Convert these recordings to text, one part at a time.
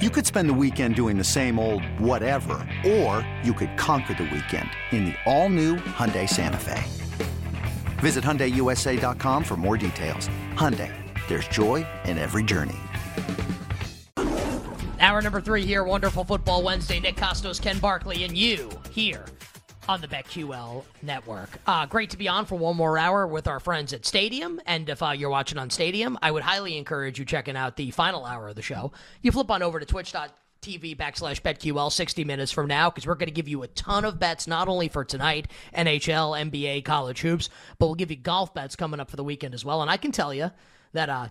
You could spend the weekend doing the same old whatever, or you could conquer the weekend in the all-new Hyundai Santa Fe. Visit HyundaiUSA.com for more details. Hyundai, there's joy in every journey. Hour number three here, Wonderful Football Wednesday. Nick Kostos, Ken Barkley, and you here on the BetQL network. Uh, great to be on for one more hour with our friends at Stadium. And if uh, you're watching on Stadium, I would highly encourage you checking out the final hour of the show. You flip on over to twitch.tv backslash BetQL 60 minutes from now because we're going to give you a ton of bets, not only for tonight, NHL, NBA, college hoops, but we'll give you golf bets coming up for the weekend as well. And I can tell you that uh,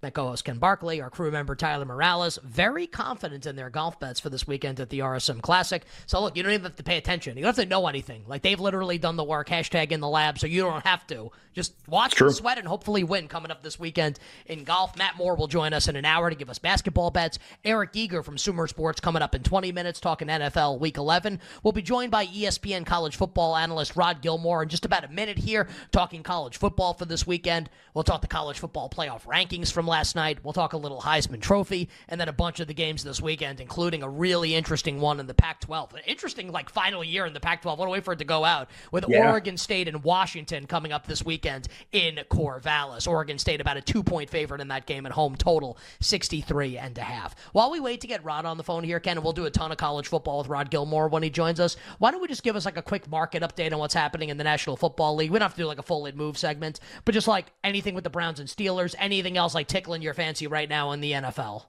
that co-host Ken Barkley, our crew member Tyler Morales, very confident in their golf bets for this weekend at the RSM Classic. So look, you don't even have to pay attention. You don't have to know anything. Like they've literally done the work. Hashtag in the lab, so you don't have to. Just watch the sweat and hopefully win coming up this weekend in golf. Matt Moore will join us in an hour to give us basketball bets. Eric Eager from Sumer Sports coming up in 20 minutes talking NFL Week 11. We'll be joined by ESPN college football analyst Rod Gilmore in just about a minute here talking college football for this weekend. We'll talk the college football playoff rankings from last night. We'll talk a little Heisman Trophy and then a bunch of the games this weekend, including a really interesting one in the Pac 12. An interesting, like, final year in the Pac 12. What a way for it to go out with Yeah. Oregon State and Washington coming up this weekend in Corvallis. Oregon State about a two point favorite in that game at home, total 63 and a half. While we wait to get Rod on the phone here, Ken, and we'll do a ton of college football with Rod Gilmore when he joins us, why don't we just give us like a quick market update on what's happening in the National Football League? We don't have to do like a full it move segment, but just like anything with the Browns and Steelers, anything else like tickling your fancy right now in the NFL.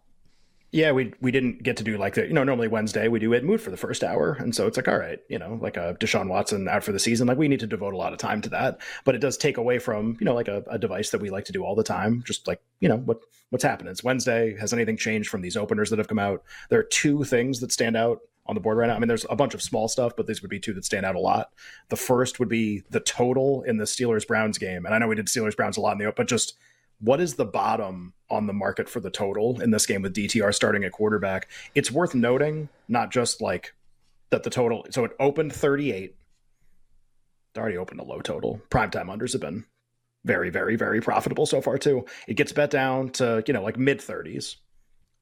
Yeah, we we didn't get to do like the you know normally Wednesday we do It Moved for the first hour, and so it's like all right, you know, like a Deshaun Watson out for the season, like we need to devote a lot of time to that, but it does take away from you know like a, a device that we like to do all the time, just like you know what what's happening. It's Wednesday. Has anything changed from these openers that have come out? There are two things that stand out on the board right now. I mean, there's a bunch of small stuff, but these would be two that stand out a lot. The first would be the total in the Steelers Browns game, and I know we did Steelers Browns a lot in the but just what is the bottom on the market for the total in this game with DTR starting at quarterback? It's worth noting, not just like that the total. So it opened 38. It already opened a low total. Primetime unders have been very, very, very profitable so far too. It gets bet down to you know like mid 30s.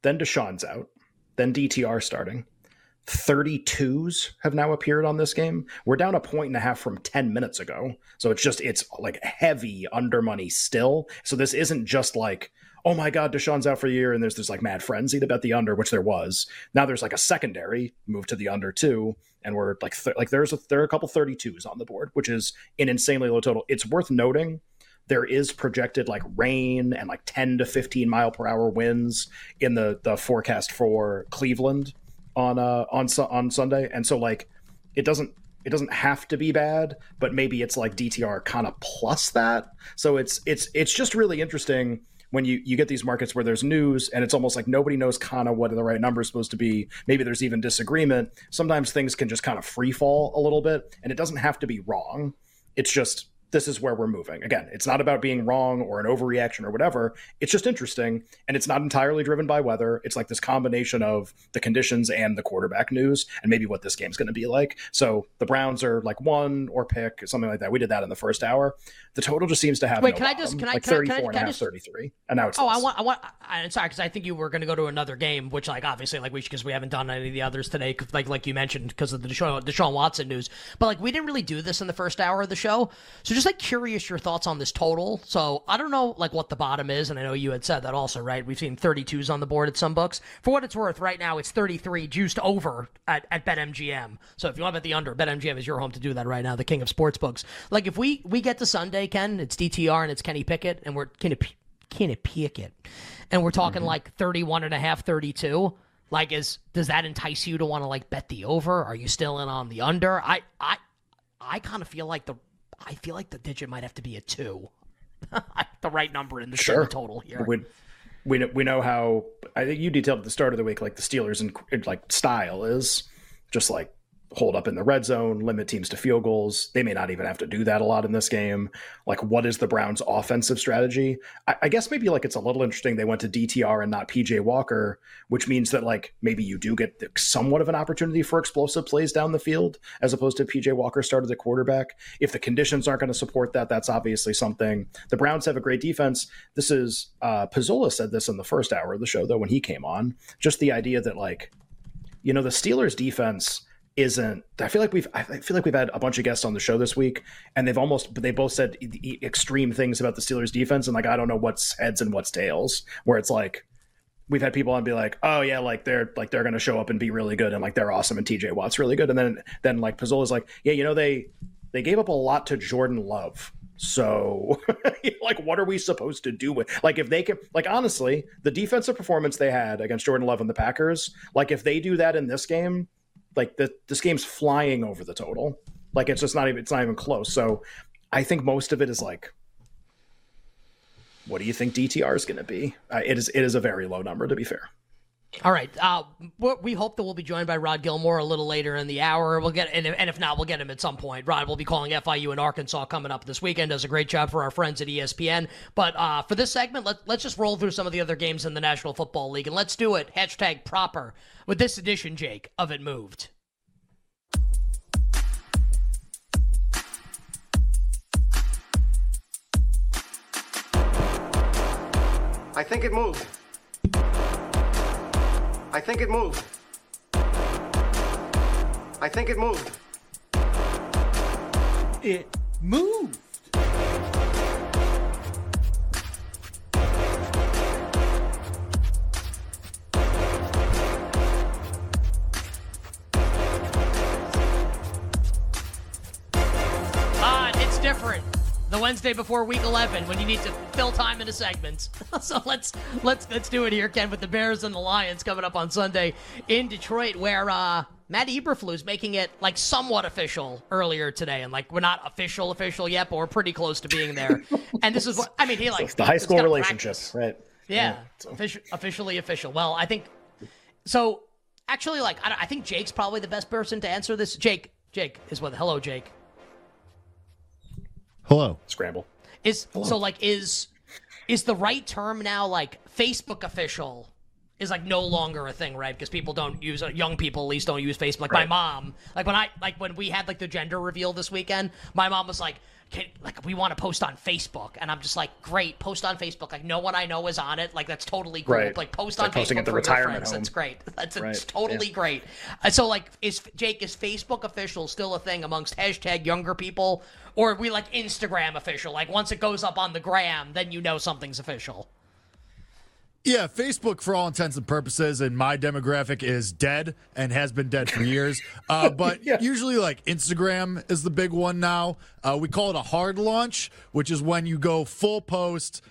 Then Deshaun's out. Then DTR starting. 32s have now appeared on this game. We're down a point and a half from 10 minutes ago. So it's just, it's like heavy under money still. So this isn't just like, oh my God, Deshaun's out for a year and there's this like mad frenzy to bet the under, which there was. Now there's like a secondary move to the under too. And we're like, th- like there's a, there are a couple 32s on the board, which is an insanely low total. It's worth noting there is projected like rain and like 10 to 15 mile per hour winds in the the forecast for Cleveland on uh on Su- on Sunday. And so like it doesn't it doesn't have to be bad but maybe it's like DTR kind of plus that. So it's it's it's just really interesting when you you get these markets where there's news and it's almost like nobody knows kind of what the right number is supposed to be. Maybe there's even disagreement. Sometimes things can just kind of free fall a little bit and it doesn't have to be wrong. It's just this is where we're moving. Again, it's not about being wrong or an overreaction or whatever. It's just interesting. And it's not entirely driven by weather. It's like this combination of the conditions and the quarterback news and maybe what this game's going to be like. So the Browns are like one or pick, something like that. We did that in the first hour. The total just seems to have Wait, no can I just- can I- like can I- can I- 34 and can I a half, just- 33. And now it's Oh, I less. want, I want. I, I'm sorry because I think you were going to go to another game, which like obviously like we because we haven't done any of the others today, like like you mentioned because of the Deshaun, Deshaun Watson news. But like we didn't really do this in the first hour of the show, so just like curious your thoughts on this total. So I don't know like what the bottom is, and I know you had said that also, right? We've seen 32s on the board at some books. For what it's worth, right now it's 33 juiced over at, at BetMGM. So if you want to bet the under, BetMGM is your home to do that right now, the king of sports books. Like if we we get to Sunday, Ken, it's DTR and it's Kenny Pickett, and we're Kenny Kenny Pickett, and we're talking mm-hmm. like 31 and a half, 32. Like, is does that entice you to want to like bet the over? Are you still in on the under? I I I kind of feel like the I feel like the digit might have to be a two, the right number in the sure. total here. We, we we know how I think you detailed at the start of the week like the Steelers and like style is just like hold up in the red zone, limit teams to field goals. They may not even have to do that a lot in this game. Like, what is the Browns' offensive strategy? I, I, guess maybe like it's a little interesting they went to DTR and not PJ Walker, which means that like maybe you do get somewhat of an opportunity for explosive plays down the field as opposed to PJ Walker started the quarterback. If the conditions aren't going to support that, that's obviously something. The Browns have a great defense. This is uh Pizzola said this in the first hour of the show though when he came on. Just the idea that like, you know, the Steelers defense isn't i feel like we've i feel like we've had a bunch of guests on the show this week and they've almost but they both said extreme things about the steelers defense and like i don't know what's heads and what's tails where it's like we've had people on be like oh yeah like they're like they're gonna show up and be really good and like they're awesome and tj watt's really good and then then like Pizzola's like yeah you know they they gave up a lot to jordan love so, like, what are we supposed to do with? Like, if they can, like, honestly, the defensive performance they had against Jordan Love and the Packers, like, if they do that in this game, like the, this game's flying over the total. Like it's just not even it's not even close. So I think most of it is like, what do you think DTR is going to be? Uh, it is it is a very low number to be fair. All right. Uh, we hope that we'll be joined by Rod Gilmore a little later in the hour. We'll get, and if not, we'll get him at some point. Rod will be calling FIU in Arkansas coming up this weekend. Does a great job for our friends at ESPN. But uh, for this segment, let, let's just roll through some of the other games in the National Football League, and let's do it hashtag proper with this edition, Jake, of It Moved. I think it moved. I think it moved. I think it moved. It moved. Wednesday before Week 11 when you need to fill time into segments. so let's let's let's do it here, Ken, with the Bears and the Lions coming up on Sunday in Detroit, where uh, Matt Eberflus is making it like somewhat official earlier today, and like we're not official official yet, but we're pretty close to being there. and this is what I mean. He like the high school relationship, right? Yeah, yeah official, officially official. Well, I think so. Actually, like I, I think Jake's probably the best person to answer this. Jake, Jake is what. Hello, Jake. Hello. Scramble. Is Hello. so like is is the right term now like Facebook official is like no longer a thing, right? Because people don't use uh, young people at least don't use Facebook. Like right. my mom, like when I like when we had like the gender reveal this weekend, my mom was like, can, like we want to post on Facebook, and I'm just like, great, post on Facebook. Like no one I know is on it. Like that's totally cool. Right. Like post on Facebook for your friends. Home. That's great. That's right. totally yeah. great. Uh, so like, is Jake is Facebook official still a thing amongst hashtag younger people, or are we like Instagram official? Like once it goes up on the gram, then you know something's official. Yeah, Facebook, for all intents and purposes, and my demographic is dead and has been dead for years. Uh, but yeah. usually, like Instagram is the big one now. Uh, we call it a hard launch, which is when you go full post,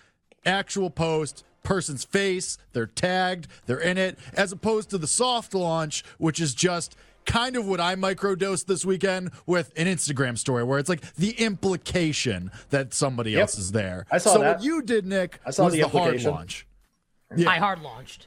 actual post, person's face, they're tagged, they're in it, as opposed to the soft launch, which is just kind of what I microdosed this weekend with an Instagram story where it's like the implication that somebody yep. else is there. I saw so that. what you did, Nick, I saw was the, the hard launch. Yeah. I hard launched.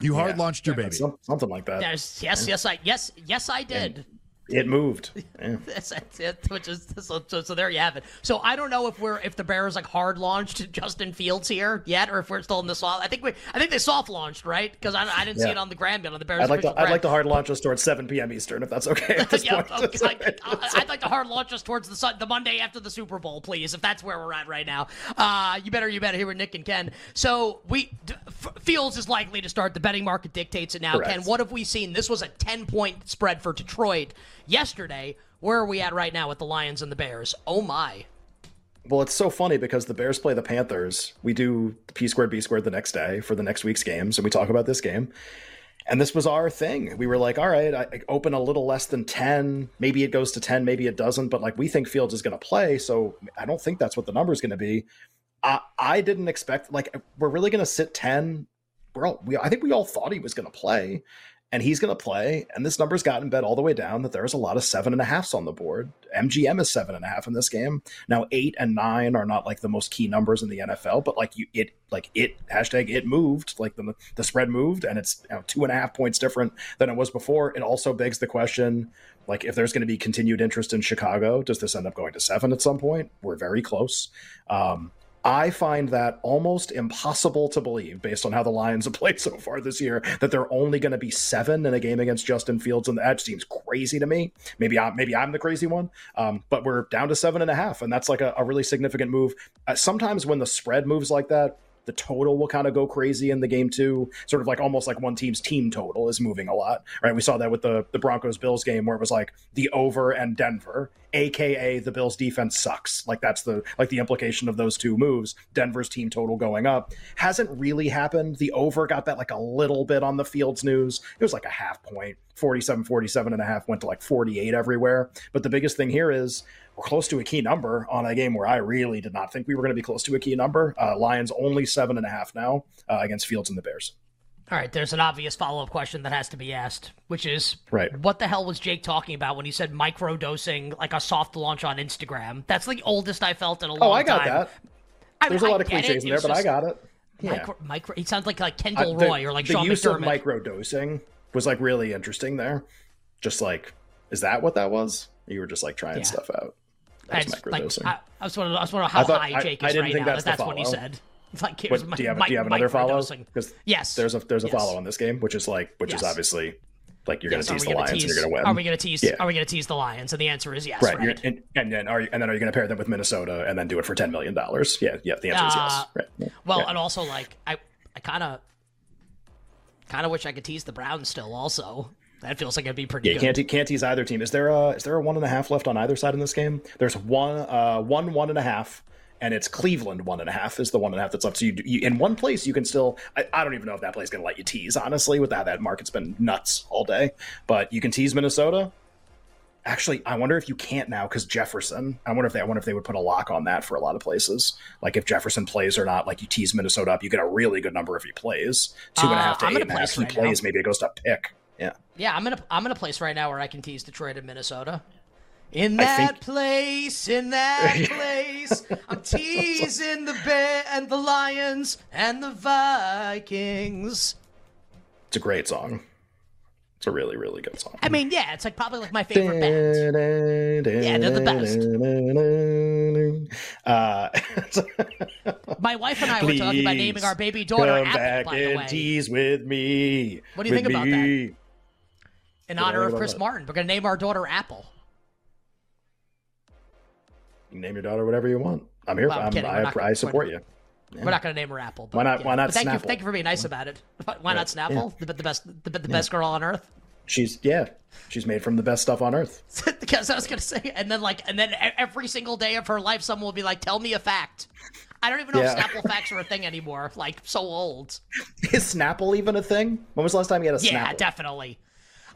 You hard launched your baby. Something like that. There's, yes, yes, I yes, yes, I did. It moved. Yeah. that's, it. Which is so, so, so, There you have it. So I don't know if we're if the Bears like hard launched Justin Fields here yet, or if we're still in the soft. I think we. I think they soft launched right because I, I didn't yeah. see it on the gram yet on the Bears. I'd like to. I'd like to hard launch us towards 7 p.m. Eastern if that's okay. At this yeah, point. Okay, I, would like to hard launch us towards the the Monday after the Super Bowl, please, if that's where we're at right now. Uh, you better you better hear with Nick and Ken. So we Fields is likely to start. The betting market dictates it now. Correct. Ken, what have we seen? This was a 10 point spread for Detroit yesterday. Where are we at right now with the Lions and the Bears? Oh my. Well, it's so funny because the Bears play the Panthers. We do P squared B squared the next day for the next week's games, and we talk about this game. And this was our thing. We were like, all right, I, open a little less than 10. Maybe it goes to 10, maybe it doesn't. But like, we think Fields is going to play. So I don't think that's what the number is going to be. I, I didn't expect, like, we're really going to sit 10. We're all, we, I think we all thought he was going to play and he's going to play. And this number's gotten bet all the way down that there's a lot of seven and a halfs on the board. MGM is seven and a half in this game. Now, eight and nine are not like the most key numbers in the NFL, but like you, it, like it, hashtag it moved, like the, the spread moved, and it's you know, two and a half points different than it was before. It also begs the question like, if there's going to be continued interest in Chicago, does this end up going to seven at some point? We're very close. Um, I find that almost impossible to believe based on how the Lions have played so far this year that they're only going to be seven in a game against Justin Fields, and that seems crazy to me. Maybe I'm maybe I'm the crazy one, um, but we're down to seven and a half, and that's like a, a really significant move. Uh, sometimes when the spread moves like that, the total will kind of go crazy in the game too. Sort of like almost like one team's team total is moving a lot, right? We saw that with the the Broncos Bills game where it was like the over and Denver, aka the Bills defense sucks. Like that's the like the implication of those two moves. Denver's team total going up hasn't really happened. The over got that like a little bit on the Fields news. It was like a half point. 47 47 and a half went to like 48 everywhere. But the biggest thing here is we're close to a key number on a game where I really did not think we were going to be close to a key number. Uh, Lions only seven and a half now uh, against Fields and the Bears. All right, there's an obvious follow up question that has to be asked, which is right. what the hell was Jake talking about when he said micro dosing like a soft launch on Instagram? That's the oldest I felt in a oh, long time. Oh, I got time. that. I There's a lot of cliches in there, but I got it. Yeah. Micro, micro, he sounds like like Kendall the, Roy or like the Sean use McDermott. of micro dosing was like really interesting there. Just like, is that what that was? You were just like trying yeah. stuff out. I, just, like, I, I was wondering, I was wondering how thought, high Jake is right now. That's, that's what he said. Like, what, do you have, do you have another follow? Because yes, there's a there's a yes. follow on this game, which is like which yes. is obviously like you're yes. going to tease the Lions tease, and you're going to win. Are we going to tease? Yeah. Are we going to tease the Lions? And the answer is yes. Right. right. And, and, then are you, and then are you going to pair them with Minnesota and then do it for ten million dollars? Yeah. Yeah. The answer uh, is yes. Uh, right. Yeah. Well, yeah. and also like I I kind of kind of wish I could tease the Browns still. Also, that feels like it'd be pretty. Yeah, good. can't can't tease either team. Is there a is there a one and a half left on either side in this game? There's one uh one one and a half, and it's Cleveland one and a half is the one and a half that's left. So you, you in one place you can still. I, I don't even know if that place is going to let you tease honestly with that that market's been nuts all day, but you can tease Minnesota. Actually, I wonder if you can't now because Jefferson. I wonder if they. I wonder if they would put a lock on that for a lot of places. Like if Jefferson plays or not. Like you tease Minnesota up, you get a really good number if he plays. Two and a half to uh, eight and a half. He right plays, now. maybe it goes to pick. Yeah. Yeah, I'm in a I'm in a place right now where I can tease Detroit and Minnesota. In that think... place, in that place, I'm teasing the bear and the lions and the Vikings. It's a great song. It's a really, really good song. I mean, yeah, it's like probably like my favorite band. Yeah, they're the best. Uh, my wife and I were talking about naming our baby daughter come Apple. Back by the way, tease with me. What do you think me. about that? in honor of Chris Martin. We're going to name our daughter Apple. You name your daughter whatever you want. I'm here. Well, I'm I'm, I, I, support you. Yeah. We're not going to name her Apple. But, why not? Yeah. Why not? But thank Snapple? you. Thank you for being nice about it. Why right. not Snapple? Yeah. The, the, best, the, the best girl on earth. She's yeah. She's made from the best stuff on earth. because I was going to say, and then like, and then every single day of her life, someone will be like, "Tell me a fact." I don't even know if Snapple facts are a thing anymore. Like so old. Is Snapple even a thing? When was the last time you had a Snapple? Yeah, definitely.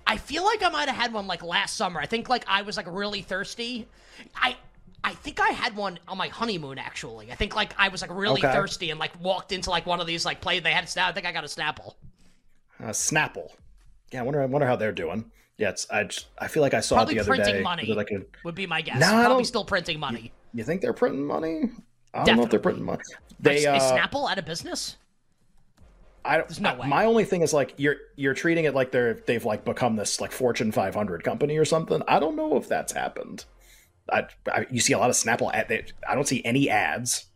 I feel like I might have had one like last summer. I think like I was like really thirsty. I I think I had one on my honeymoon actually. I think like I was like really okay. thirsty and like walked into like one of these like play they had a snap. I think I got a Snapple. Uh, Snapple. Yeah, I wonder. I wonder how they're doing. Yeah, it's I. Just, I feel like I saw Probably it the other printing day. money like a, would be my guess. No, Probably still printing money. You, you, think they're printing money? I don't Definitely. know if they're printing money. They is, uh, is Snapple out of business? I don't. No I, my only thing is like you're you're treating it like they're they've like become this like Fortune 500 company or something. I don't know if that's happened. I, I you see a lot of Snapple ad. They, I don't see any ads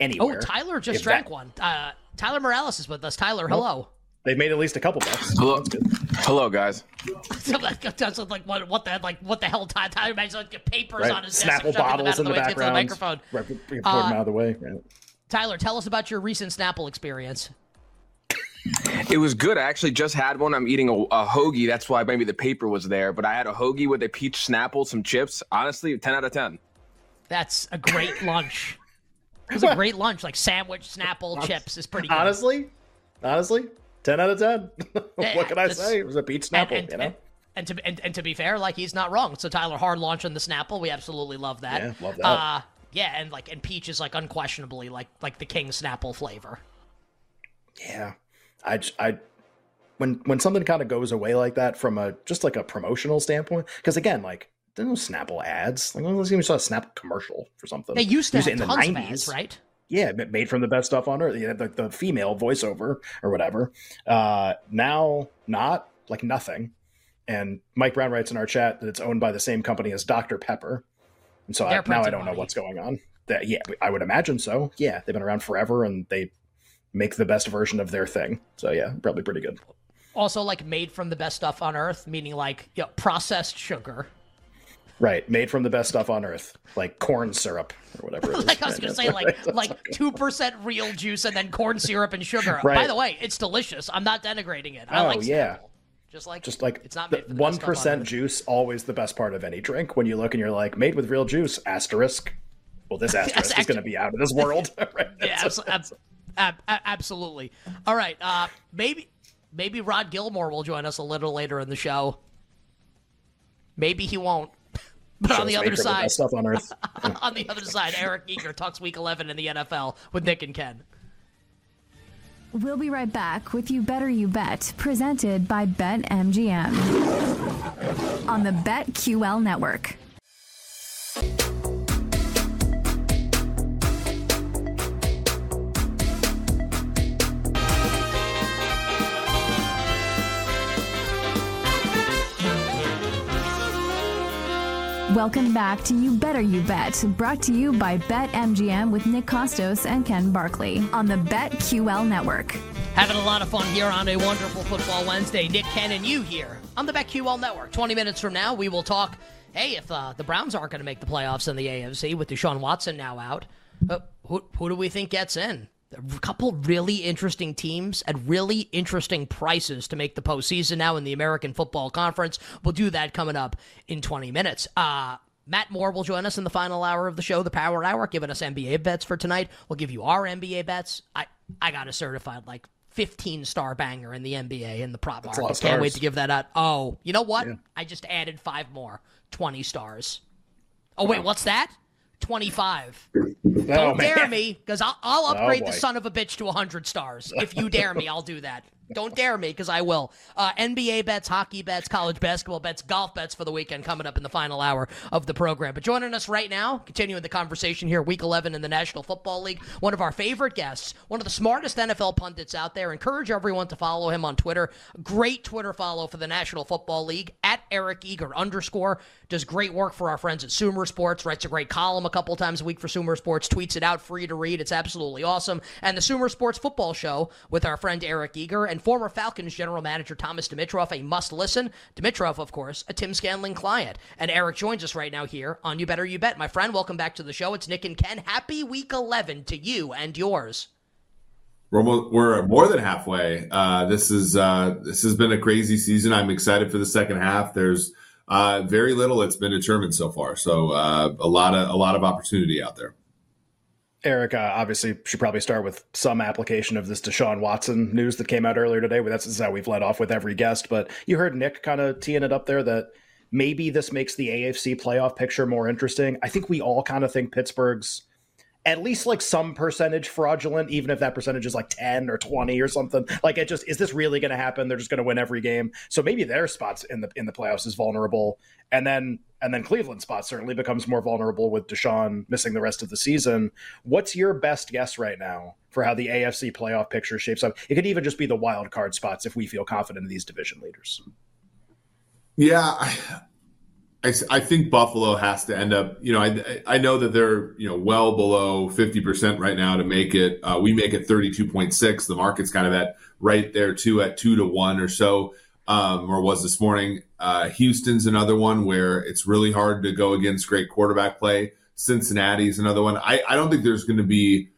anywhere. Oh, Tyler just if drank that, one. Uh, Tyler Morales is with us. Tyler, nope. hello. They've made at least a couple bucks. Hello, hello, guys. like what, what the like what the hell? Tyler makes like papers right. on his Snapple desk, bottles in the, the background. The microphone. Right, put them uh, out of the way. Right. Tyler, tell us about your recent Snapple experience. It was good. I actually just had one. I'm eating a, a, hoagie. That's why maybe the paper was there. But I had a hoagie with a peach Snapple, some chips. Honestly, 10 out of 10. That's a great lunch. It was a great lunch, like sandwich, Snapple, chips is pretty good. Honestly, honestly, ten out of ten. what can I say? It was a beach Snapple, and, and, you know. And, and to and, and, to be fair, like he's not wrong. So Tyler Hard launching the Snapple, we absolutely love that. Yeah, love that. Uh, yeah, and like and peach is like unquestionably like like the king Snapple flavor. Yeah, I I when when something kind of goes away like that from a just like a promotional standpoint, because again, like there's no Snapple ads. Like let's even saw a Snapple commercial for something. They used to have it in the 90s. right? yeah, made from the best stuff on earth. Yeah, the, the female voiceover or whatever. Uh, now, not like nothing. And Mike Brown writes in our chat that it's owned by the same company as Dr. Pepper. And so I, now I don't know what's going on. That yeah, I would imagine so. Yeah, they've been around forever and they make the best version of their thing. So yeah, probably pretty good. Also, like made from the best stuff on earth, meaning like you know, processed sugar. Right, made from the best stuff on earth, like corn syrup or whatever. It is. like I was gonna say, like like two percent real juice and then corn syrup and sugar. By the way, it's delicious. I'm not denigrating it. I Oh, like yeah. Just like just like it's not made the one best stuff on percent juice, always the best part of any drink. When you look and you're like, made with real juice, asterisk. Well, this asterisk is going to be out of this world. right? Yeah, abs- abs- ab- ab- absolutely. All right, uh, maybe maybe Rod Gilmore will join us a little later in the show. Maybe he won't. But on the other from the side, stuff on earth. on the other side, Eric Eager talks Week 11 in the NFL with Nick and Ken. We'll be right back with You Better You Bet, presented by BetMGM on the BetQL network. Welcome back to You Better You Bet, brought to you by BetMGM with Nick Kostos and Ken Barkley on the BetQL network. Having a lot of fun here on a wonderful Football Wednesday. Nick, Ken, and you here on the BetQL Network. 20 minutes from now, we will talk. Hey, if uh, the Browns aren't going to make the playoffs in the AFC with Deshaun Watson now out, uh, who, who do we think gets in? A couple really interesting teams at really interesting prices to make the postseason now in the American Football Conference. We'll do that coming up in 20 minutes. Uh, Matt Moore will join us in the final hour of the show, the Power Hour, giving us NBA bets for tonight. We'll give you our NBA bets. I, I got a certified like 15 star banger in the NBA in the prop market. Can't wait to give that out. Oh, you know what? I just added five more 20 stars. Oh, wait, what's that? 25. Oh, Don't dare man. me, because I'll, I'll oh, upgrade the son of a bitch to 100 stars. If you dare me, I'll do that. Don't dare me, because I will. Uh, NBA bets, hockey bets, college basketball bets, golf bets for the weekend coming up in the final hour of the program. But joining us right now, continuing the conversation here, week 11 in the National Football League, one of our favorite guests, one of the smartest NFL pundits out there. Encourage everyone to follow him on Twitter. Great Twitter follow for the National Football League, at Eric Eager underscore. Does great work for our friends at Sumer Sports, writes a great column a couple times a week for Sumer Sports, tweets it out free to read. It's absolutely awesome. And the Sumer Sports Football Show with our friend Eric Eager and former Falcons general manager Thomas Dimitroff, a must listen. Dimitroff, of course, a Tim Scanlon client. And Eric joins us right now here on You Better You Bet. My friend, welcome back to the show. It's Nick and Ken. Happy week 11 to you and yours. We're we're more than halfway. Uh, this is uh, this has been a crazy season. I'm excited for the second half. There's uh, very little that's been determined so far, so uh, a lot of a lot of opportunity out there. Eric, uh, obviously, should probably start with some application of this Deshaun Watson news that came out earlier today. That's, how we've led off with every guest. But you heard Nick kind of teeing it up there that maybe this makes the AFC playoff picture more interesting. I think we all kind of think Pittsburgh's at least like some percentage fraudulent, even if that percentage is like 10 or 20 or something. Like it just is this really gonna happen? They're just gonna win every game. So maybe their spots in the in the playoffs is vulnerable. And then and then Cleveland's spot certainly becomes more vulnerable with Deshaun missing the rest of the season. What's your best guess right now for how the AFC playoff picture shapes up? It could even just be the wild card spots if we feel confident in these division leaders. Yeah, I, I think Buffalo has to end up. You know, I I know that they're you know well below fifty percent right now to make it. Uh, we make it thirty two point six. The market's kind of at right there too, at two to one or so, um, or was this morning. Uh, Houston's another one where it's really hard to go against great quarterback play. Cincinnati's another one. I, I don't think there's going to be.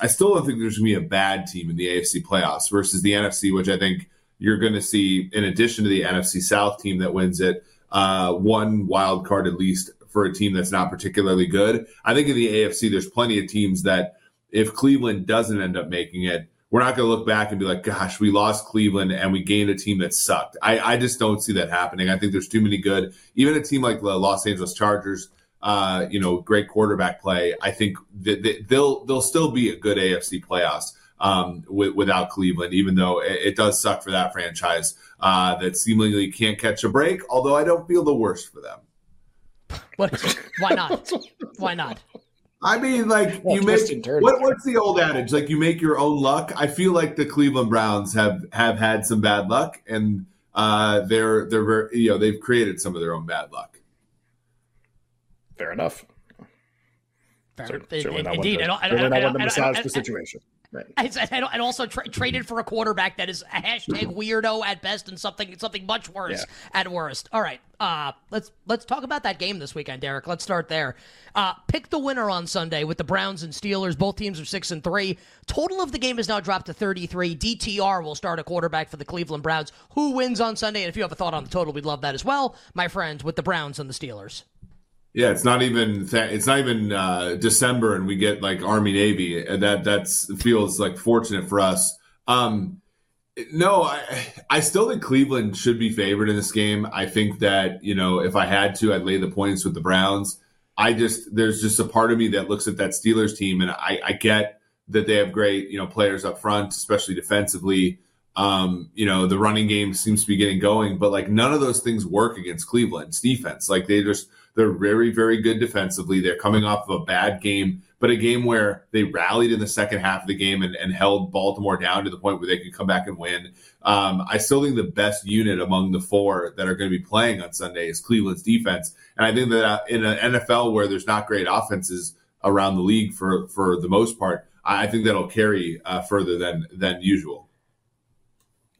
I still don't think there's going to be a bad team in the AFC playoffs versus the NFC, which I think you're going to see in addition to the NFC South team that wins it, uh, one wild card at least for a team that's not particularly good. I think in the AFC, there's plenty of teams that if Cleveland doesn't end up making it, we're not going to look back and be like, gosh, we lost Cleveland and we gained a team that sucked. I, I just don't see that happening. I think there's too many good, even a team like the Los Angeles Chargers, uh, you know, great quarterback play. I think that they'll they'll still be a good AFC playoffs um, with, without Cleveland, even though it, it, does suck for that franchise uh, that seemingly can't catch a break. Although I don't feel the worst for them. What? Why not? Why not? I mean, like well, you make what, what's the old adage? Like you make your own luck. I feel like the Cleveland Browns have have had some bad luck, and uh, they're they're very, you know they've created some of their own bad luck. Fair enough. Fair. Certainly, not indeed, one to, certainly not one to massage the situation. Right. And, also tra- traded for a quarterback that is a hashtag weirdo at best and something something much worse yeah. at worst. All right, uh, let's let's talk about that game this weekend, Derek. Let's start there. Uh, pick the winner on Sunday with the Browns and Steelers. Both teams are six and three. Total of the game is now dropped to thirty three. DTR will start a quarterback for the Cleveland Browns. Who wins on Sunday? And if you have a thought on the total, we'd love that as well, my friends. With the Browns and the Steelers. Yeah, it's not even th- it's not even uh, December, and we get like Army Navy. That that's feels like fortunate for us. Um, no, I I still think Cleveland should be favored in this game. I think that you know if I had to, I'd lay the points with the Browns. I just there's just a part of me that looks at that Steelers team, and I, I get that they have great you know players up front, especially defensively. Um, you know, the running game seems to be getting going, but like none of those things work against Cleveland's defense. Like they just they're very, very good defensively. They're coming off of a bad game, but a game where they rallied in the second half of the game and, and held Baltimore down to the point where they could come back and win. Um, I still think the best unit among the four that are going to be playing on Sunday is Cleveland's defense. And I think that uh, in an NFL where there's not great offenses around the league for, for the most part, I think that'll carry uh, further than than usual.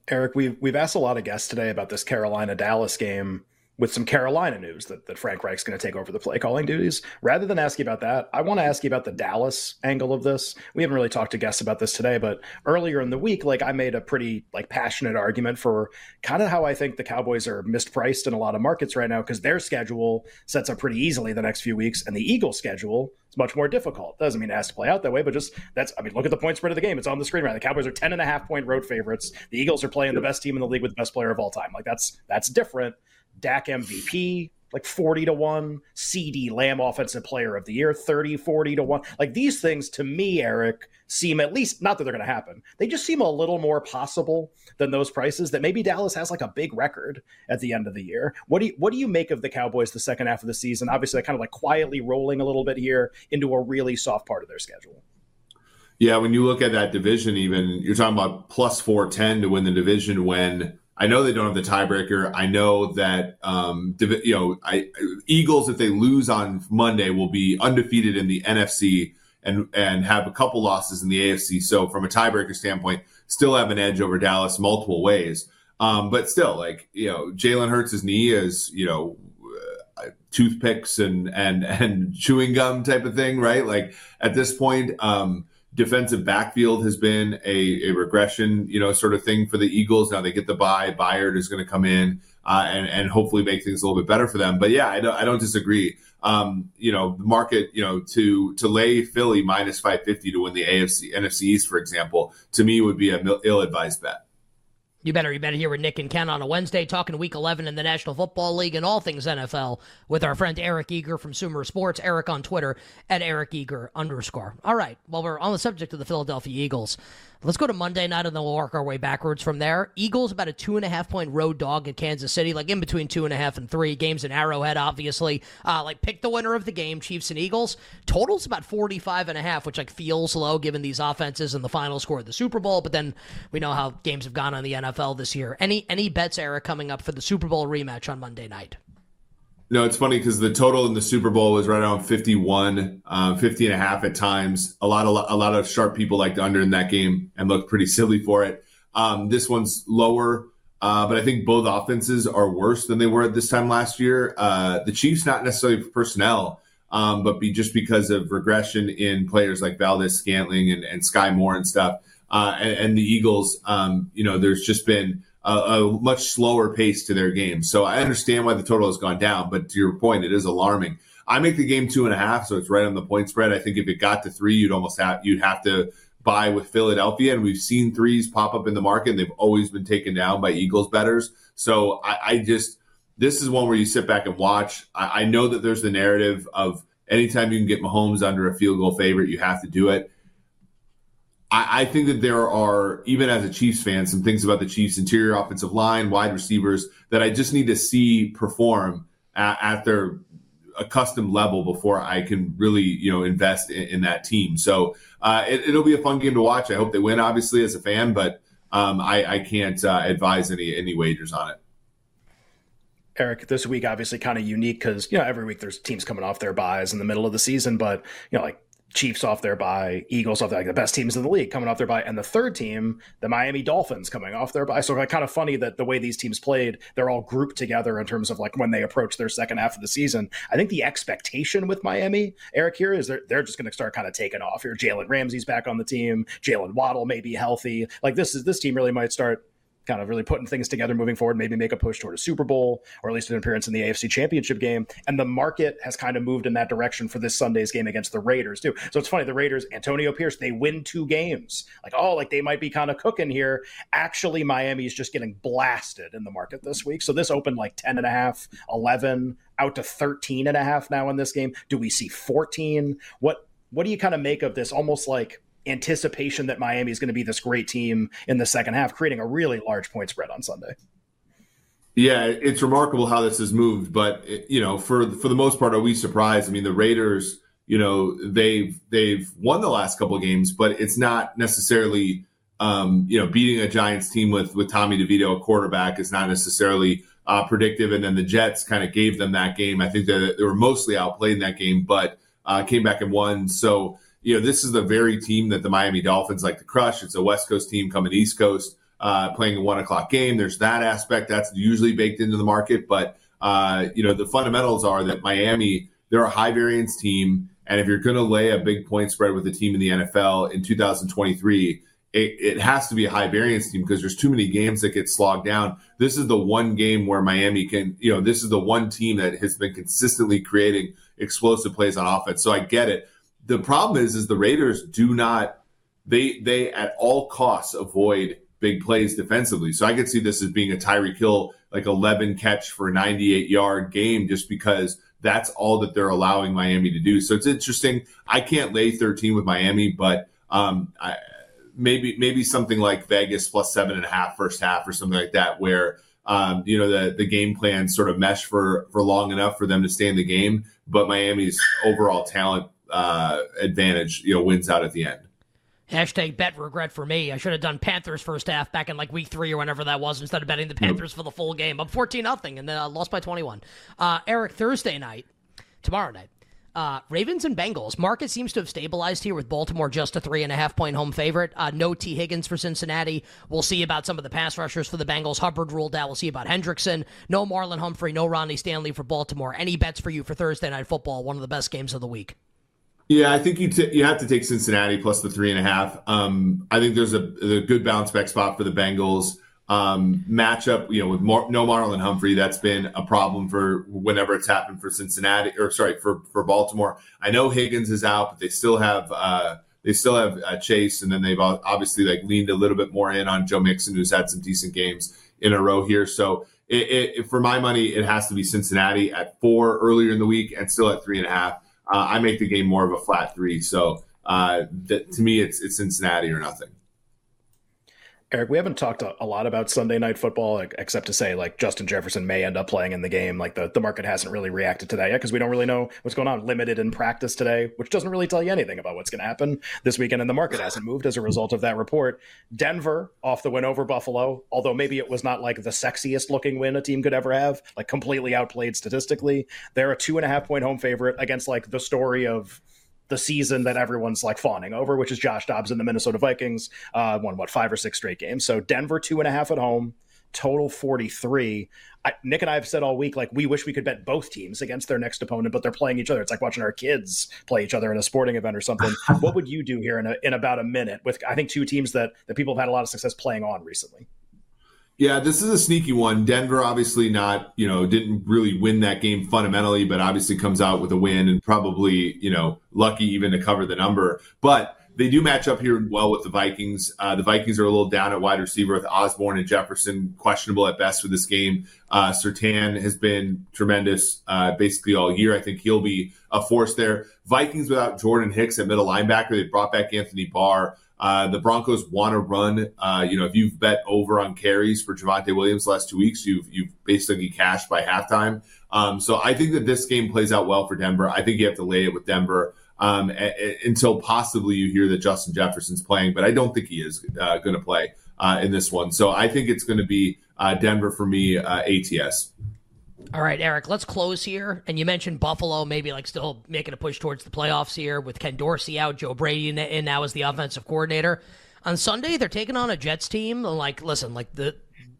Eric, we've we've asked a lot of guests today about this Carolina Dallas game with some Carolina news that, that Frank Reich's going to take over the play calling duties. Rather than ask you about that, I want to ask you about the Dallas angle of this. We haven't really talked to guests about this today, but earlier in the week, like I made a pretty like passionate argument for kind of how I think the Cowboys are mispriced in a lot of markets right now because their schedule sets up pretty easily the next few weeks, and the Eagles schedule is much more difficult. Doesn't mean it has to play out that way, but just that's I mean, look at the point spread of the game. It's on the screen right. The Cowboys are 10 and a half point road favorites. The Eagles are playing the best team in the league with the best player of all time. Like that's that's different Dak MVP, like 40 to 1, CeeDee Lamb offensive player of the year, 30, 40 to 1. Like these things to me, Eric, seem at least not that they're going to happen. They just seem a little more possible than those prices that maybe Dallas has like a big record at the end of the year. What do you what do you make of the Cowboys the second half of the season? Obviously, they're kind of like quietly rolling a little bit here into a really soft part of their schedule. Yeah, when you look at that division, even you're talking about plus 410 to win the division when I know they don't have the tiebreaker. I know that um, you know I, Eagles, if they lose on Monday, will be undefeated in the NFC and and have a couple losses in the AFC. So from a tiebreaker standpoint, still have an edge over Dallas multiple ways. Um, but still, like you know, Jalen Hurts' knee is you know uh, toothpicks and and and chewing gum type of thing, right? Like at this point. Um, defensive backfield has been a, a, regression, you know, sort of thing for the Eagles. Now they get the bye. Byard is going to come in uh, and and hopefully make things a little bit better for them. But yeah, I don't I don't disagree. Um, you know, the market, you know, to to lay Philly minus five fifty to win the AFC NFC East, for example, to me would be a ill advised bet. You better, you better hear with Nick and Ken on a Wednesday, talking Week 11 in the National Football League and all things NFL with our friend Eric Eager from Sumer Sports. Eric on Twitter at Eric Eager underscore. All right, well, we're on the subject of the Philadelphia Eagles. Let's go to Monday night and then we'll work our way backwards from there. Eagles about a two and a half point road dog at Kansas City, like in between two and a half and three. Games in Arrowhead, obviously. Uh, like pick the winner of the game, Chiefs and Eagles. Total's about 45 and a half, which like feels low given these offenses and the final score of the Super Bowl. But then we know how games have gone on the NFL this year. Any any bets, Eric, coming up for the Super Bowl rematch on Monday night? No, it's funny because the total in the Super Bowl was right around 51, uh, 50 and a half at times. A lot of a lot of sharp people liked under in that game and looked pretty silly for it. Um, this one's lower, uh, but I think both offenses are worse than they were at this time last year. Uh, the Chiefs, not necessarily personnel, um, but be just because of regression in players like Valdes-Scantling, and, and Skyy Moore and stuff. Uh, and, and, the Eagles, um, you know, there's just been a, a, much slower pace to their game. So I understand why the total has gone down, but to your point, it is alarming. I make the game two and a half, so it's right on the point spread. I think if it got to three, you'd almost have you'd have to buy with Philadelphia, and we've seen threes pop up in the market, and they've always been taken down by Eagles bettors. So I, I just this is one where you sit back and watch. I, I know that there's the narrative of anytime you can get Mahomes under a field goal favorite, you have to do it. I, I think that there are, even as a Chiefs fan, some things about the Chiefs' interior offensive line, wide receivers that I just need to see perform at, at their accustomed level before I can really, you know, invest in, in that team. So uh, it, will be a fun game to watch. I hope they win, obviously, as a fan, but um, I, I, can't uh, advise any any wagers on it. Eric, this week obviously kind of unique because you know every week there's teams coming off their buys in the middle of the season, but you know like Chiefs off their bye, Eagles off their, like the best teams in the league coming off their bye, and the third team, the Miami Dolphins, coming off their bye. So like, kind of funny that the way these teams played, they're all grouped together in terms of like when they approach their second half of the season. I think the expectation with Miami, Eric, here is they're they're just going to start kind of taking off here. Jalen Ramsey's back on the team. Jaylen Waddle may be healthy. Like this is this team really might start kind of really putting things together moving forward, maybe make a push toward a Super Bowl or at least an appearance in the AFC Championship game. And the market has kind of moved in that direction for this Sunday's game against the Raiders, too. So it's funny, the Raiders, Antonio Pierce, they win two games. Like, oh, like they might be kind of cooking here. Actually, Miami's just getting blasted in the market this week. So this opened like 10 and a half, 11, out to 13 and a half now in this game. Do we see 14? What what do you kind of make of this almost like anticipation that Miami is going to be this great team in the second half, creating a really large point spread on Sunday. Yeah, it's remarkable how this has moved, but you know, for for the most part, are we surprised? I mean, the Raiders, you know, they've they've won the last couple games, but it's not necessarily, um, you know, beating a Giants team with with Tommy DeVito, a quarterback, is not necessarily uh, predictive. And then the Jets kind of gave them that game. I think that they were mostly outplayed in that game, but uh, came back and won. So you know, this is the very team that the Miami Dolphins like to crush. It's a West Coast team coming East Coast, uh, playing a one o'clock game. There's that aspect that's usually baked into the market, but uh, you know, the fundamentals are that Miami they're a high variance team, and if you're going to lay a big point spread with a team in the NFL in 2023. It, it has to be a high variance team because there's too many games that get slogged down. This is the one game where Miami can, you know, this is the one team that has been consistently creating explosive plays on offense. So I get it the problem is, is the Raiders do not they they at all costs avoid big plays defensively. So I could see this as being a Tyreek Hill like 11 catch for 98 yard game just because that's all that they're allowing Miami to do. So it's interesting. I can't lay 13 with Miami, but um, I, maybe maybe something like Vegas plus seven and a half first half or something like that, where um, you know the the game plan sort of mesh for for long enough for them to stay in the game, but Miami's overall talent uh, advantage, you know, wins out at the end. Hashtag bet regret for me. I should have done Panthers first half back in like week three or whenever that was instead of betting the Panthers for the full game. Up 14 nothing and then uh, lost by 21. Uh, Eric, Thursday night, tomorrow night, uh, Ravens and Bengals. Market seems to have stabilized here with Baltimore just a three and a half point home favorite. Uh, no Tee Higgins for Cincinnati. We'll see about some of the pass rushers for the Bengals. Hubbard ruled out. We'll see about Hendrickson. No Marlon Humphrey. No Ronnie Stanley for Baltimore. Any bets for you for Thursday night football? One of the best games of the week. Yeah, I think you t- you have to take Cincinnati plus the three and a half. Um, I think there's a, a, good bounce back spot for the Bengals. Um, matchup, you know, with Mar- no Marlon Humphrey, that's been a problem for whenever it's happened for Cincinnati or sorry for for Baltimore. I know Higgins is out, but they still have uh, they still have uh, Chase, and then they've obviously like leaned a little bit more in on Joe Mixon, who's had some decent games in a row here. So it, it, for my money, it has to be Cincinnati at four earlier in the week and still at three and a half. Uh, I make the game more of a flat three. So uh, to me, it's it's Cincinnati or nothing. Eric, we haven't talked a, lot about Sunday night football, except to say like Justin Jefferson may end up playing in the game. Like the, the market hasn't really reacted to that yet because we don't really know what's going on. Limited in practice today, which doesn't really tell you anything about what's going to happen this weekend. And the market hasn't moved as a result of that report. Denver off the win over Buffalo, although maybe it was not like the sexiest looking win a team could ever have, like completely outplayed statistically. They're a two and a half point home favorite against like the story of the season that everyone's like fawning over, which is Josh Dobbs and the Minnesota Vikings. Uh, won what five or six straight games. So Denver two and a half at home, total forty three. Nick and I have said all week, like we wish we could bet both teams against their next opponent, but they're playing each other. It's like watching our kids play each other in a sporting event or something. what would you do here in a, in about a minute with I think two teams that that people have had a lot of success playing on recently? Yeah, this is a sneaky one. Denver obviously not, you know, didn't really win that game fundamentally, but obviously comes out with a win and probably, you know, lucky even to cover the number. But they do match up here well with the Vikings. Uh, the Vikings are a little down at wide receiver with Osborn and Jefferson questionable at best for this game. Uh, Surtain has been tremendous uh, basically all year. I think he'll be a force there. Vikings without Jordan Hicks at middle linebacker. They brought back Anthony Barr. Uh, the Broncos want to run. Uh, you know, if you've bet over on carries for Javonte Williams last two weeks, you've you've basically cashed by halftime. Um, so I think that this game plays out well for Denver. I think you have to lay it with Denver um, a, a, until possibly you hear that Justin Jefferson's playing, but I don't think he is uh, going to play uh, in this one. So I think it's going to be uh, Denver for me, uh, ATS. All right, Eric, let's close here. And you mentioned Buffalo maybe like still making a push towards the playoffs here with Ken Dorsey out, Joe Brady in now as the offensive coordinator. On Sunday, they're taking on a Jets team. Like, listen, like the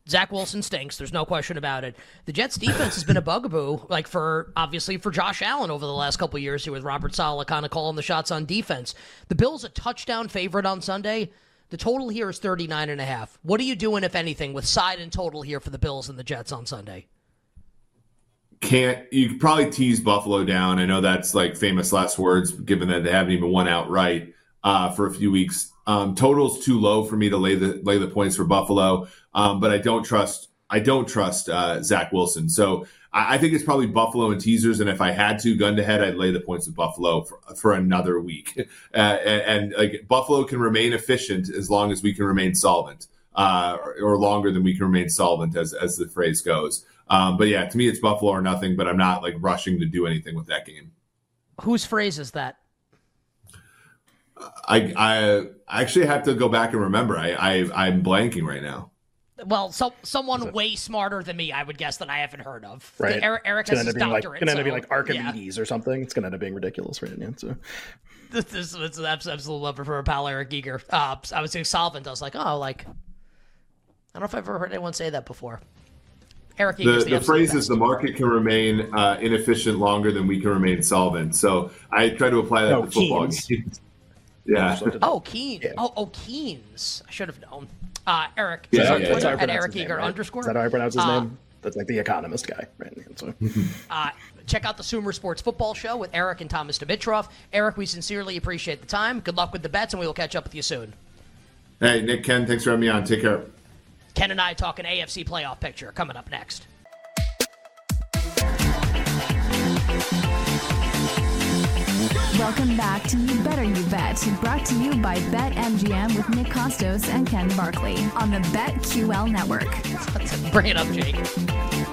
Zach Wilson stinks. There's no question about it. The Jets defense has been a bugaboo, like for obviously for Josh Allen over the last couple years here with Robert Saleh kind of calling the shots on defense. The Bills a touchdown favorite on Sunday. The total here is 39 and a half. What are you doing, if anything, with side and total here for the Bills and the Jets on Sunday? Can't you could probably tease Buffalo down? I know that's like famous last words, given that they haven't even won outright uh, for a few weeks. Um, total's too low for me to lay the lay the points for Buffalo, um, but I don't trust I don't trust uh, Zach Wilson. So I, I, think it's probably Buffalo and teasers. And if I had to gun to head, I'd lay the points with Buffalo for, for another week. Uh, and, and, like Buffalo can remain efficient as long as we can remain solvent, uh, or, or, longer than we can remain solvent, as as the phrase goes. Um, but yeah, to me, it's Buffalo or nothing. But I'm not like rushing to do anything with that game. Whose phrase is that? I I actually have to go back and remember. I, I I'm blanking right now. Well, so someone way smarter than me, I would guess that I haven't heard of. Right, Eric, Eric has his doctorate. Like, it's gonna end up being like Archimedes yeah. or something. It's gonna end up being ridiculous, right? Yeah, so. This, this it's an absolute love for a pal Eric Eager. Uh, I was doing solvent. I was like, oh, like I don't know if I've ever heard anyone say that before. Eric, the, the, the phrase best. is the market can remain uh, inefficient longer than we can remain solvent. So I try to apply that no, to football games. Yeah. Oh, Keen. Yeah. Oh, oh, Keens. I should have known. Uh, Eric. Yeah, yeah, Twitter at Eric Eager right? underscore. Is that how I pronounce his uh, name? That's like the economist guy, right? So. uh, check out the Sumer Sports Football Show with Eric and Thomas Dimitroff. Eric, we sincerely appreciate the time. Good luck with the bets, and we will catch up with you soon. Hey, Nick, Ken, thanks for having me on. Take care. Ken and I talk an AFC playoff picture coming up next. Welcome back to You Better You Bet, brought to you by BetMGM with Nick Kostos and Ken Barkley on the BetQL network. Bring it up, Jake.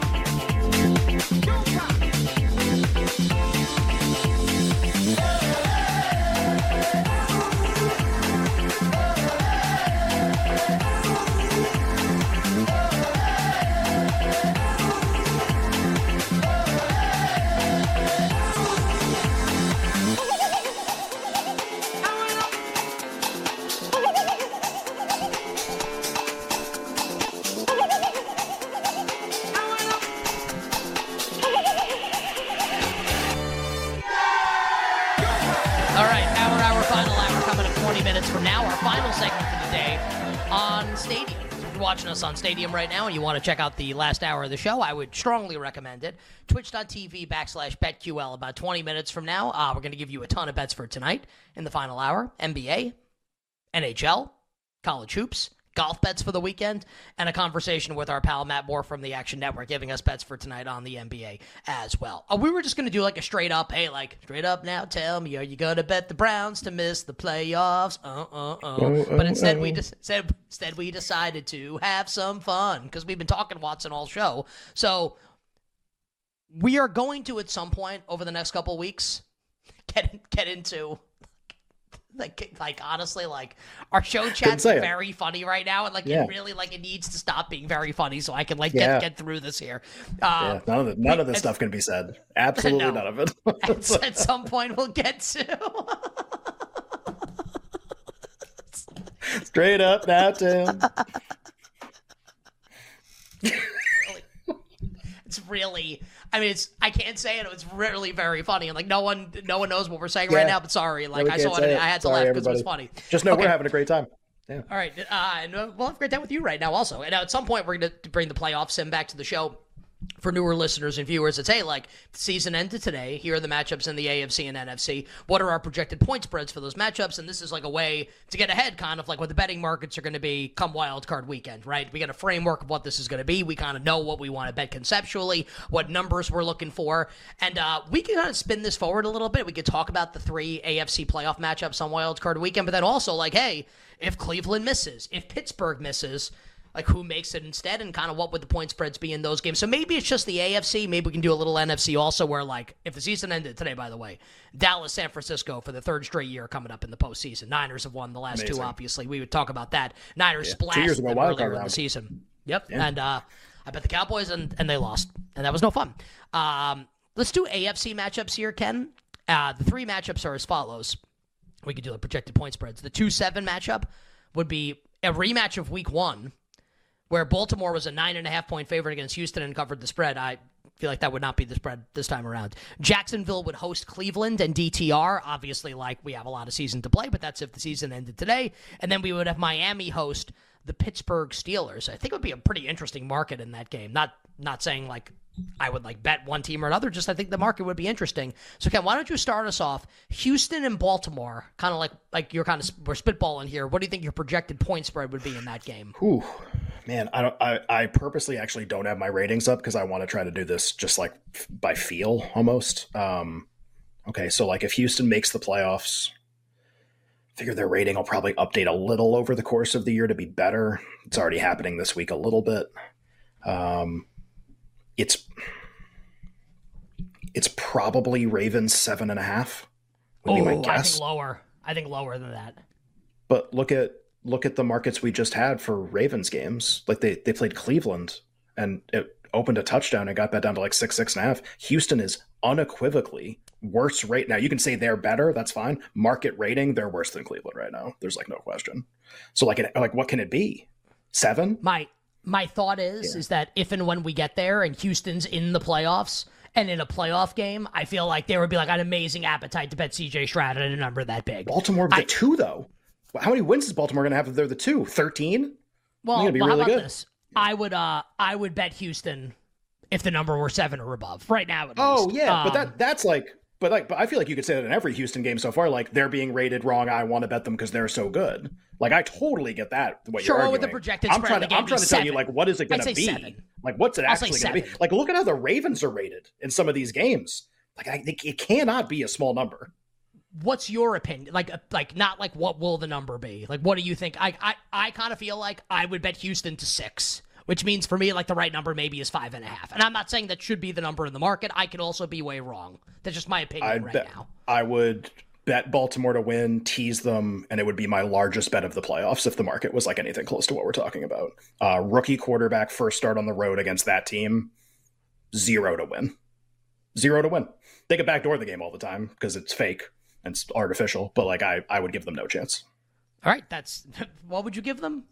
You want to check out the last hour of the show, I would strongly recommend it. Twitch.tv backslash BetQL. About 20 minutes from now, uh, we're going to give you a ton of bets for tonight in the final hour NBA, NHL, college hoops, golf bets for the weekend, and a conversation with our pal Matt Moore from the Action Network, giving us bets for tonight on the NBA as well. Uh, we were just going to do like a straight up, hey, like straight up now, tell me, are you going to bet the Browns to miss the playoffs? Uh, uh, uh. Oh, but instead, we just said instead we decided to have some fun because we've been talking Watson all show. So we are going to at some point over the next couple weeks get get into like like honestly like our show chat's very funny right now and like yeah. it really like it needs to stop being very funny so i can like yeah. get get through this here. Uh, yeah, none of the, none of this stuff can be said. Absolutely no, none of it. At, at, some point we'll get to. Straight up now tim it's really I mean, it's I can't say it. It's really very funny, and like no one, no one knows what we're saying yeah. right now. But sorry, like I saw it, I had to laugh because it was funny. Just know okay. we're having a great time. Yeah. All right. Uh, and we'll have a great time with you right now, also. And at some point, we're going to bring the playoff sim back to the show for newer listeners and viewers, it's hey, like season ended today. Here are the matchups in the AFC and NFC. What are our projected point spreads for those matchups? And this is like a way to get ahead, kind of like what the betting markets are going to be come wild card weekend, right? We got a framework of what this is going to be. We kind of know what we want to bet conceptually, what numbers we're looking for, and uh, we can kind of spin this forward a little bit. We could talk about the three AFC playoff matchups on wild card weekend, but then also like, hey, if Cleveland misses, if Pittsburgh misses like who makes it instead and kind of what would the point spreads be in those games. So maybe it's just the AFC. Maybe we can do a little NFC also where like if the season ended today, by the way, Dallas, San Francisco for the third straight year coming up in the postseason. Niners have won the last Amazing. two, obviously. We would talk about that. Niners yeah. splashed them earlier in the season. Yep. Yeah. And uh, I bet the Cowboys and, and they lost. And that was no fun. Um, let's do AFC matchups here, Ken. Uh, the three matchups are as follows. We could do the projected point spreads. The 2 7 matchup would be a rematch of week one where Baltimore was a nine and a half point favorite against Houston and covered the spread. I feel like that would not be the spread this time around. Jacksonville would host Cleveland and DTR. Obviously, like we have a lot of season to play, but that's if the season ended today. And then we would have Miami host the Pittsburgh Steelers. I think it would be a pretty interesting market in that game. Not not saying like I would like bet one team or another. Just I think the market would be interesting. So Ken, why don't you start us off? Houston and Baltimore, kind of like like you're kind of we're spitballing here. What do you think your projected point spread would be in that game? Ooh, man, I don't. I, I purposely actually don't have my ratings up because I want to try to do this just like by feel almost. Um, okay, so like if Houston makes the playoffs, figure their rating will probably update a little over the course of the year to be better. It's already happening this week a little bit. Um, it's it's probably Ravens seven and a half. Would oh, be my guess. I think lower. I think lower than that. But look at look at the markets we just had for Ravens games. Like they they played Cleveland and it opened a touchdown and got that down to like six six and a half. Houston is unequivocally worse right now. You can say they're better, that's fine. Market rating, they're worse than Cleveland right now. There's like no question. So like it, like what can it be? Seven? My my thought is yeah. is that if and when we get there and Houston's in the playoffs and in a playoff game, I feel like there would be like an amazing appetite to bet CJ Stroud at a number that big. Baltimore the two though. How many wins is Baltimore going to have if they're the two? Thirteen. Well, well really how about good. this? I would uh I would bet Houston if the number were seven or above right now. oh least. yeah, um, but that um, that's like but like but I feel like you could say that in every Houston game so far. Like they're being rated wrong. I want to bet them because they're so good. Like I totally get that. What sure, you're arguing. with the projected I'm trying to, I'm trying to tell you like what is it going to be? Seven. Like what's it actually going to be? Like look at how the Ravens are rated in some of these games. Like I, it cannot be a small number. What's your opinion? Like, uh, like not like what will the number be? Like, what do you think? I, I, I kind of feel like I would bet Houston to six which means for me, like the right number maybe is five and a half. And I'm not saying that should be the number in the market. I could also be way wrong. That's just my opinion I'd right bet, now. I would bet Baltimore to win, tease them, and it would be my largest bet of the playoffs if the market was like anything close to what we're talking about. Uh, rookie quarterback first start on the road against that team, zero to win, zero to win. They can backdoor the game all the time because it's fake and it's artificial, but like I, I would give them no chance. All right, that's what would you give them?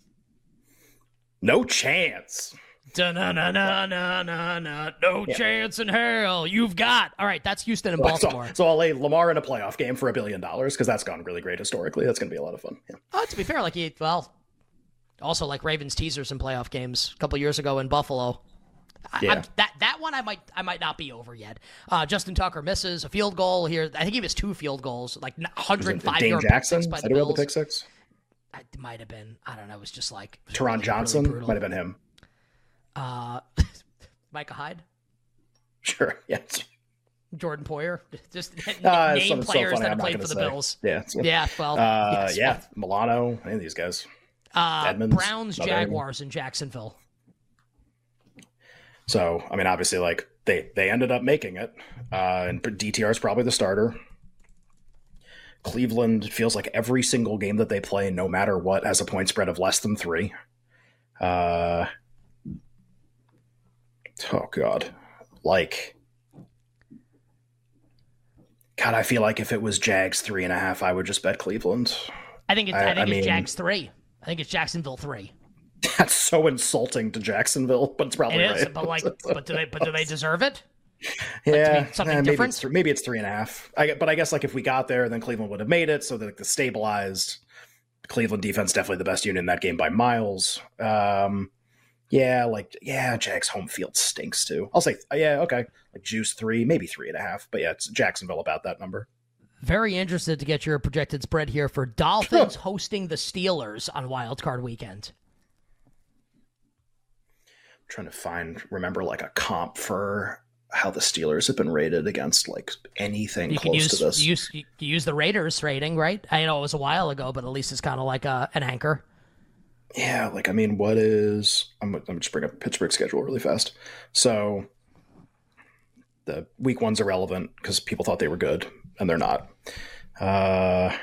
No chance. na na na na na na. No yeah. chance in hell. You've got. All right, that's Houston and Baltimore. So, so, I'll lay Lamar in a playoff game for a billion dollars because that's gone really great historically. That's going to be a lot of fun. Yeah. Oh, to be fair, like he well, also like Ravens teasers in playoff games a couple years ago in Buffalo. Yeah. I, that that one I might I might not be over yet. Uh, Justin Tucker misses a field goal here. I think he missed two field goals, like 105 yard Jackson by the Bills. The pick six? It might have been. I don't know. It was just like really, Johnson really might have been him. Uh, Micah Hyde. Sure. Yes. Jordan Poyer. Just uh, name players so that have played for the say. Bills. Yeah. Yeah. Well. Uh, yes, yeah. Well. Milano. Any of these guys. Uh, Edmunds, Browns, Jaguars, in Jacksonville. So I mean, obviously, like they they ended up making it, uh, and DTR is probably the starter. Cleveland feels like every single game that they play, no matter what, has a point spread of less than three. Uh, oh God, like God, I feel like if it was Jags three and a half, I would just bet Cleveland. I think it's I, I think I it's mean, Jags three. I think it's Jacksonville three. That's so insulting to Jacksonville, but it's probably it is, right. But like, but do they? But do they deserve it? Yeah, like something maybe different. It's, maybe it's three and a half. I, but I guess like if we got there, then Cleveland would have made it. So that like the stabilized Cleveland defense definitely the best unit in that game by miles. Um, yeah, like yeah, Jack's home field stinks too. I'll say yeah, okay, like juice three, maybe three and a half, but yeah, it's Jacksonville about that number. Very interested to get your projected spread here for Dolphins hosting the Steelers on Wild Card Weekend. I'm trying to find remember like a comp for how the Steelers have been rated against like anything you close use, to this. Use, you use the Raiders rating, right? I know it was a while ago, but at least it's kind of like a, an anchor. Yeah, like I mean, what is? I'm, I'm just bring up Pittsburgh schedule really fast. So the week one's irrelevant because people thought they were good and they're not. Uh,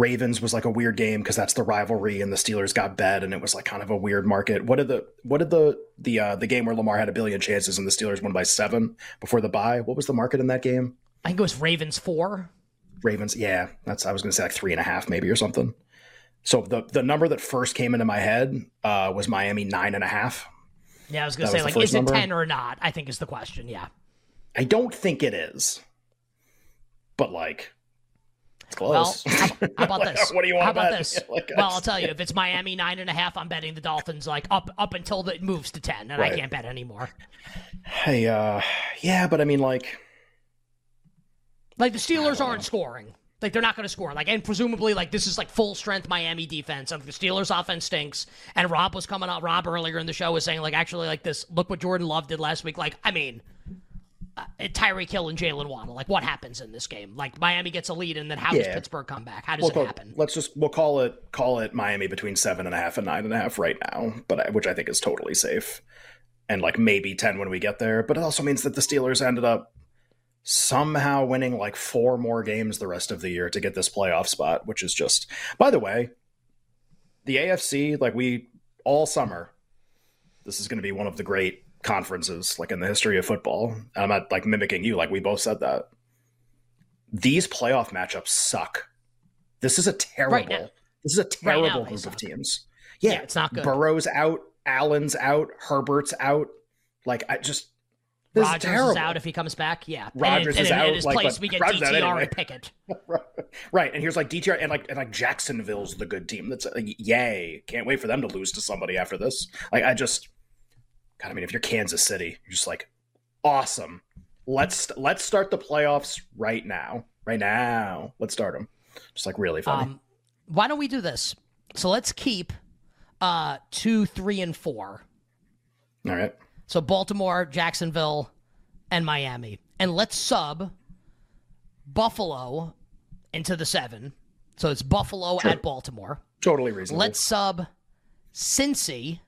Ravens was like a weird game because that's the rivalry, and the Steelers got bet, and it was like kind of a weird market. What did the what did the the uh, the game where Lamar had a billion chances and the Steelers won by seven before the bye? What was the market in that game? I think it was Ravens four. Ravens, yeah, that's I was going to say like three and a half maybe or something. So the the number that first came into my head uh, was Miami nine and a half. Yeah, I was going to say like is number. it ten or not? I think is the question. Yeah, I don't think it is, but like close. Well, how, how about this? what do you want? How about bet? this? like, well, I'll tell you. If it's Miami nine and a half, I'm betting the Dolphins like up up until it moves to ten, and right. I can't bet anymore. Hey, uh, yeah, but I mean, like, like the Steelers aren't scoring. Like they're not going to score. Like and presumably like this is like full strength Miami defense. Of the Steelers offense stinks. And Rob was coming out. Rob earlier in the show was saying like actually like this. Look what Jordan Love did last week. Like I mean, uh, Tyreek Hill and Jaylen Waddle. Like what happens in this game? Like Miami gets a lead and then how does Pittsburgh come back? How does we'll it go- happen? let's just we'll call it call it Miami between seven and a half and nine and a half right now, but I, which I think is totally safe, and like maybe ten when we get there. But it also means that the Steelers ended up somehow winning like four more games the rest of the year to get this playoff spot, which is just. By the way, the AFC like we all summer, this is going to be one of the great conferences like in the history of football. And I'm not like mimicking you, like we both said that. These playoff matchups suck. This is a terrible. Right this is a Right now terrible they group of teams. Yeah, Yeah, it's not good. Burrow's out, Allen's out, Herbert's out. Like I just this Rodgers is terrible. is out if he comes back. Yeah, Rodgers and, is and, out, In his like, place, we get DTR anyway. and Pickett. right, and here's like DTR and like and like Jacksonville's the good team. That's uh, like, yay! Can't wait for them to lose to somebody after this. Like I just, God, I mean, if you're Kansas City, you're just like, awesome. Let's let's start the playoffs right now. Right now, let's start them. Just like really funny. Um, why don't we do this? So let's keep uh two, three, and four. All right. So Baltimore, Jacksonville, and Miami. And let's sub Buffalo into the seven. So it's Buffalo Sure. at Baltimore. Totally reasonable. Let's sub Cincy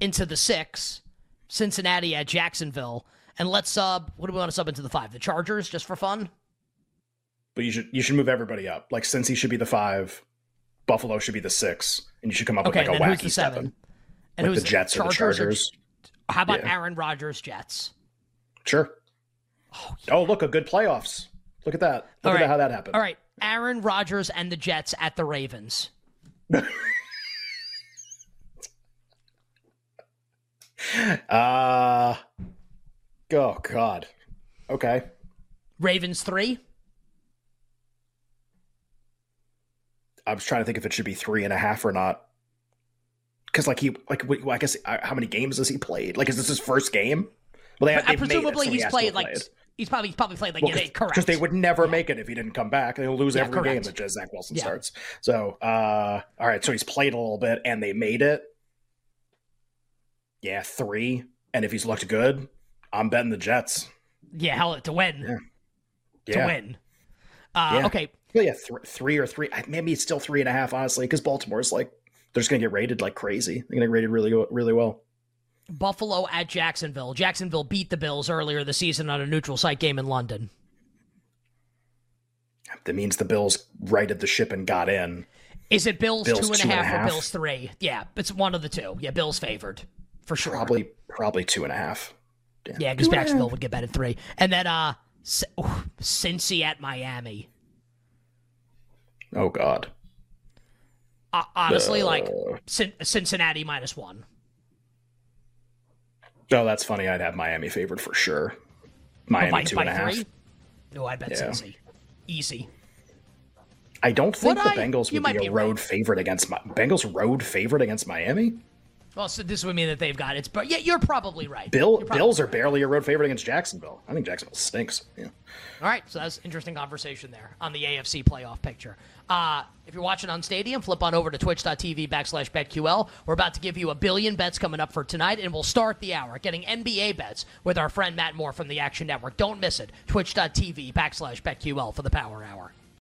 into the six, Cincinnati at Jacksonville. And let's sub what do we want to sub into the five? The Chargers, just for fun? but you should you should move everybody up. Like Cincy should be the five, Buffalo should be the six, and you should come up Okay, with like a wacky who's the seven? seven. And like who's the Jets or the Chargers. How about Yeah. Aaron Rodgers Jets? Sure. Oh, oh, look, a good playoffs. Look at that. Look All at right. how that happened. All right, Aaron Rodgers and the Jets at the Ravens. Uh oh god. Okay. Ravens three. I was trying to think if it should be three and a half or not. Because like he like well, I guess uh, how many games has he played? Like is this his first game? Well, they, But, uh, they've made it, presumably so he's played like played. he's probably he's probably played like yeah, they- correct. Because they would never make it if he didn't come back. They'll lose Yeah, every game correct. that Zach Wilson Yeah. starts. So, uh, all right. So he's played a little bit and they made it. Yeah, three. And if he's looked good, I'm betting the Jets. yeah, hell to win Yeah. to win. Uh, Yeah. Okay, Well, yeah, th- three or three. Maybe it's still three and a half, honestly, because Baltimore's like they're just gonna get rated like crazy. They're gonna get rated really, really well. Buffalo at Jacksonville. Jacksonville beat the Bills earlier this season on a neutral site game in London. That means the Bills righted the ship and got in. Is it Bills, Bills two and a two and a half or half? Bills three? Yeah, it's one of the two. Yeah, Bills favored for sure. Probably, probably two and a half. Yeah, because Jacksonville would get better at three, and then uh, C- ooh, Cincy at Miami. Oh God. Uh, honestly, like Uh. Cin- Cincinnati minus one. No, that's funny. I'd have Miami favored for sure. Miami by, two by and a half. three? No, I bet Yeah. Cincy. Easy. I don't think Would the I? Bengals would be a road right. favorite against my Bengals road favorite against Miami. Well, so this would mean that they've got it. But yeah, you're probably right. Bill probably Bills are barely a road favorite against Jacksonville. I think Jacksonville stinks. Yeah. All right, so that's interesting conversation there on the AFC playoff picture. Uh, if you're watching on Stadium, flip on over to twitch.tv backslash betql. We're about to give you a billion bets coming up for tonight, and we'll start the hour getting NBA bets with our friend Matt Moore from the Action Network. Don't miss it. Twitch.tv backslash betql for the power hour.